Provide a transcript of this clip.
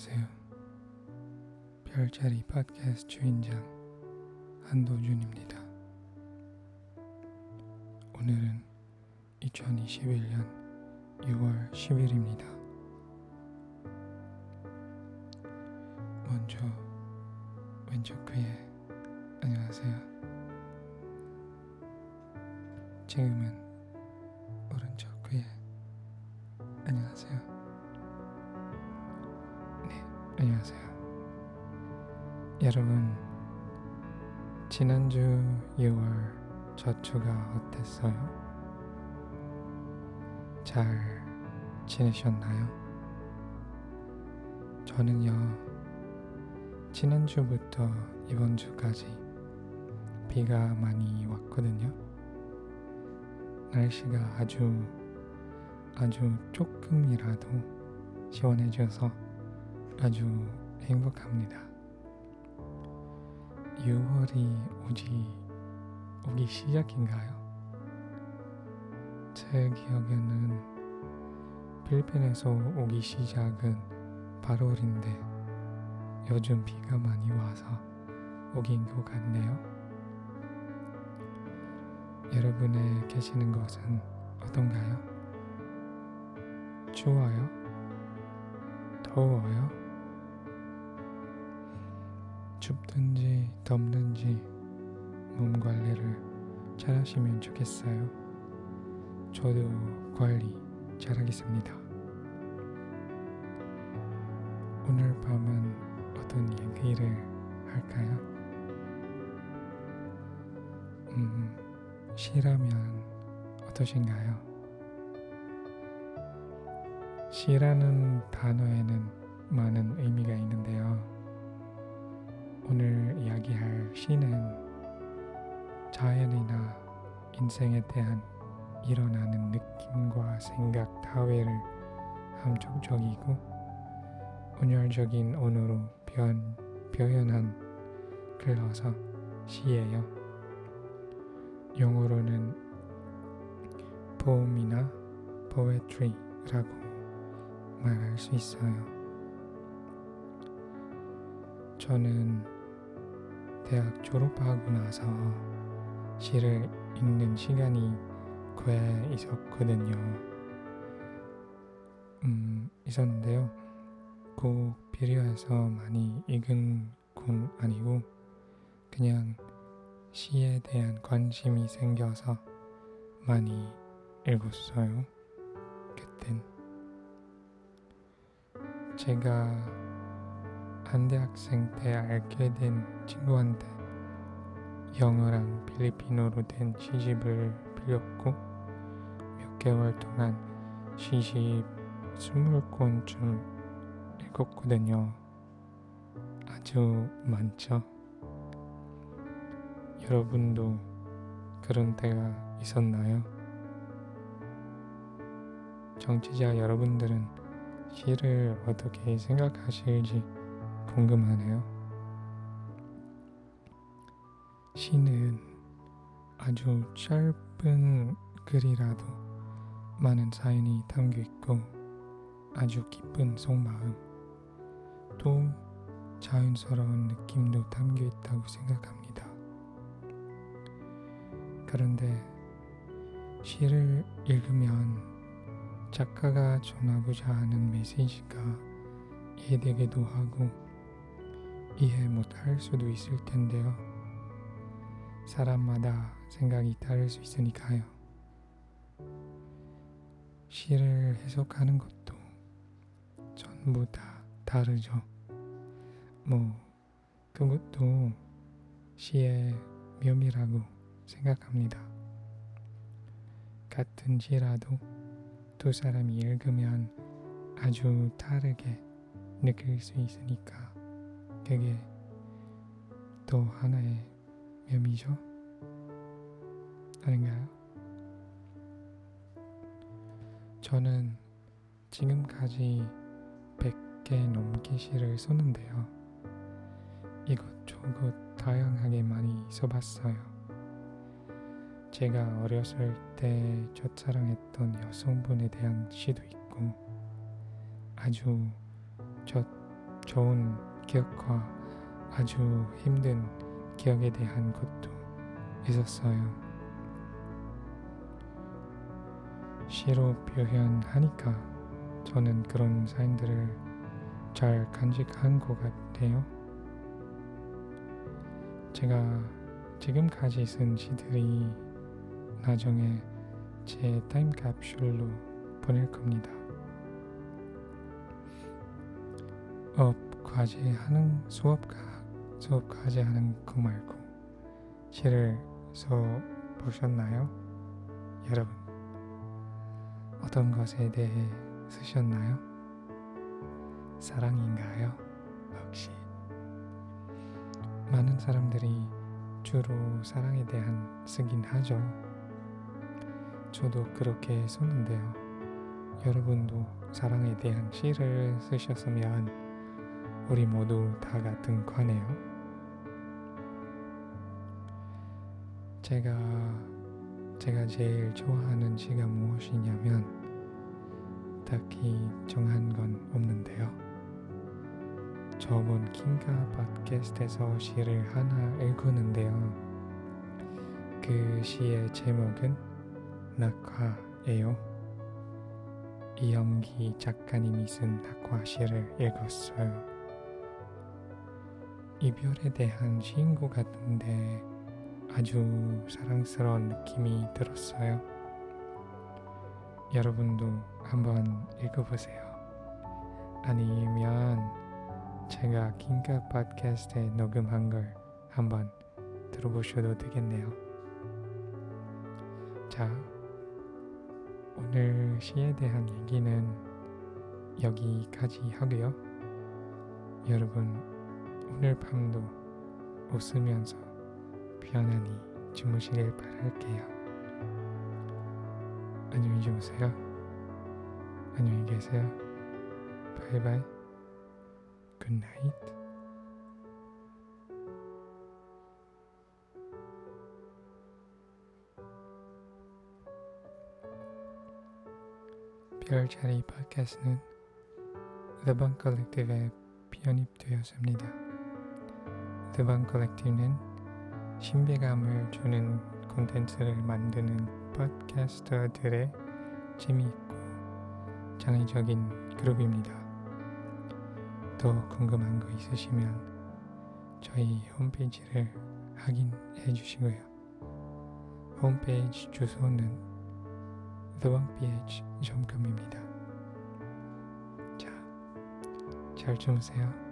안녕하세요. 별자리 팟캐스트 주인장 한도준입니다. 오늘은 2021년 6월 10일입니다. 먼저 왼쪽 귀에 안녕하세요. 지금은 오른쪽 귀에 안녕하세요. 네, 안녕하세요. 여러분, 지난주 6월 첫 주가 어땠어요? 잘 지내셨나요? 저는요, 지난주부터 이번 주까지 비가 많이 왔거든요. 날씨가 아주 아주 조금이라도 시원해져서 아주 행복합니다. 6월이 오지 오기 시작인가요? 제 기억에는 필리핀에서 오기 시작은 8월인데 요즘 비가 많이 와서 오긴 것 같네요. 여러분의 계시는 곳은 어떤가요? 추워요? 더워요? 춥든지 덥든지 몸 관리를 잘 하시면 좋겠어요. 저도 관리 잘 하겠습니다. 오늘 밤은 어떤 얘기를 할까요? 음, 시라면 어떠신가요? 시라는 단어에는 많은 의미가 있는데요. 오늘 이야기할 시는 자연이나 인생에 대한 일어나는 느낌과 생각 다회를 함축적이고 온열적인 언어로 표현, 표현한 글러서 시예요. 영어로는 poem이나 poetry라고 말할 수 있어요. 저는 대학 졸업하고 나서 시를 읽는 시간이 꽤 있었거든요. 음, 있었는데요. 꼭 필요해서 많이 읽은 건 아니고 그냥 시에 대한 관심이 생겨서 많이 읽었어요. 그땐 제가 한대 학생 때 알게 된 친구한테 영어랑 필리핀어로 된 시집을 빌렸고 몇 개월 동안 시집 스물 권쯤 읽었거든요. 아주 많죠. 여러분도 그런 때가 있었나요? 정치자 여러분들은 시를 어떻게 생각하실지 궁금하네요. 시는 아주 짧은 글이라도 많은 사연이 담겨 있고 아주 기쁜 속마음 또 자연스러운 느낌도 담겨 있다고 생각합니다. 그런데 시를 읽으면 작가가 전하고자 하는 메시지가 이해되기도 하고 이해 못할 수도 있을 텐데요. 사람마다 생각이 다를 수 있으니까요. 시를 해석하는 것도 전부 다 다르죠. 뭐, 그것도 시의 묘미라고 생각합니다. 같은 시라도 두 사람이 읽으면 아주 다르게 느낄 수 있으니까 그게 또 하나의 묘미죠. 아닌가요? 저는 지금까지 100개 넘게 시를 썼는데요. 이것저것 다양하게 많이 써봤어요. 제가 어렸을 때 첫사랑했던 여성분에 대한 시도 있고 아주 첫 좋은 기억과 아주 힘든 기억에 대한 것도 있었어요. 시로 표현하니까 저는 그런 사인들을 잘 간직한 것 같아요. 제가 지금까지 쓴 시들이 나중에 제 타임캡슐로 보낼 겁니다. 업 과제 하는 수업 수업 과제 하는 거 말고 시를 써 보셨나요? 여러분 어떤 것에 대해 쓰셨나요? 사랑인가요? 혹시 많은 사람들이 주로 사랑에 대한 쓰긴 하죠. 저도 그렇게 썼는데요. 여러분도 사랑에 대한 시를 쓰셨으면 우리 모두 다 같은 과네요. 제가 제가 제일 좋아하는 시가 무엇이냐면 딱히 정한 건 없는데요. 저번 킹가 팟캐스트에서 시를 하나 읽었는데요. 그 시의 제목은 낙화예요. 이영기 작가님이 쓴 낙화 시를 읽었어요. 이별에 대한 시인 것 같은데 아주 사랑스러운 느낌이 들었어요. 여러분도 한번 읽어보세요. 아니면 제가 긴가 팟캐스트에 녹음한 걸 한번 들어보셔도 되겠네요. 자, 오늘 시에 대한 얘기는 여기까지 하고요. 여러분 오늘 밤도 웃으면서 편안히 주무시길 바랄게요. 안녕히 주무세요. 안녕히 계세요. Bye bye. Good night. 별자리 팟캐스트는 The Bunk Collective에 편입되었습니다. The Bunk Collective는 신비감을 주는 콘텐츠를 만드는 팟캐스터들의 재미있고 창의적인 그룹입니다. 더 궁금한 거 있으시면 저희 홈페이지를 확인해 주시고요. 홈페이지 주소는 theoneph.com입니다. 자, 잘 주무세요.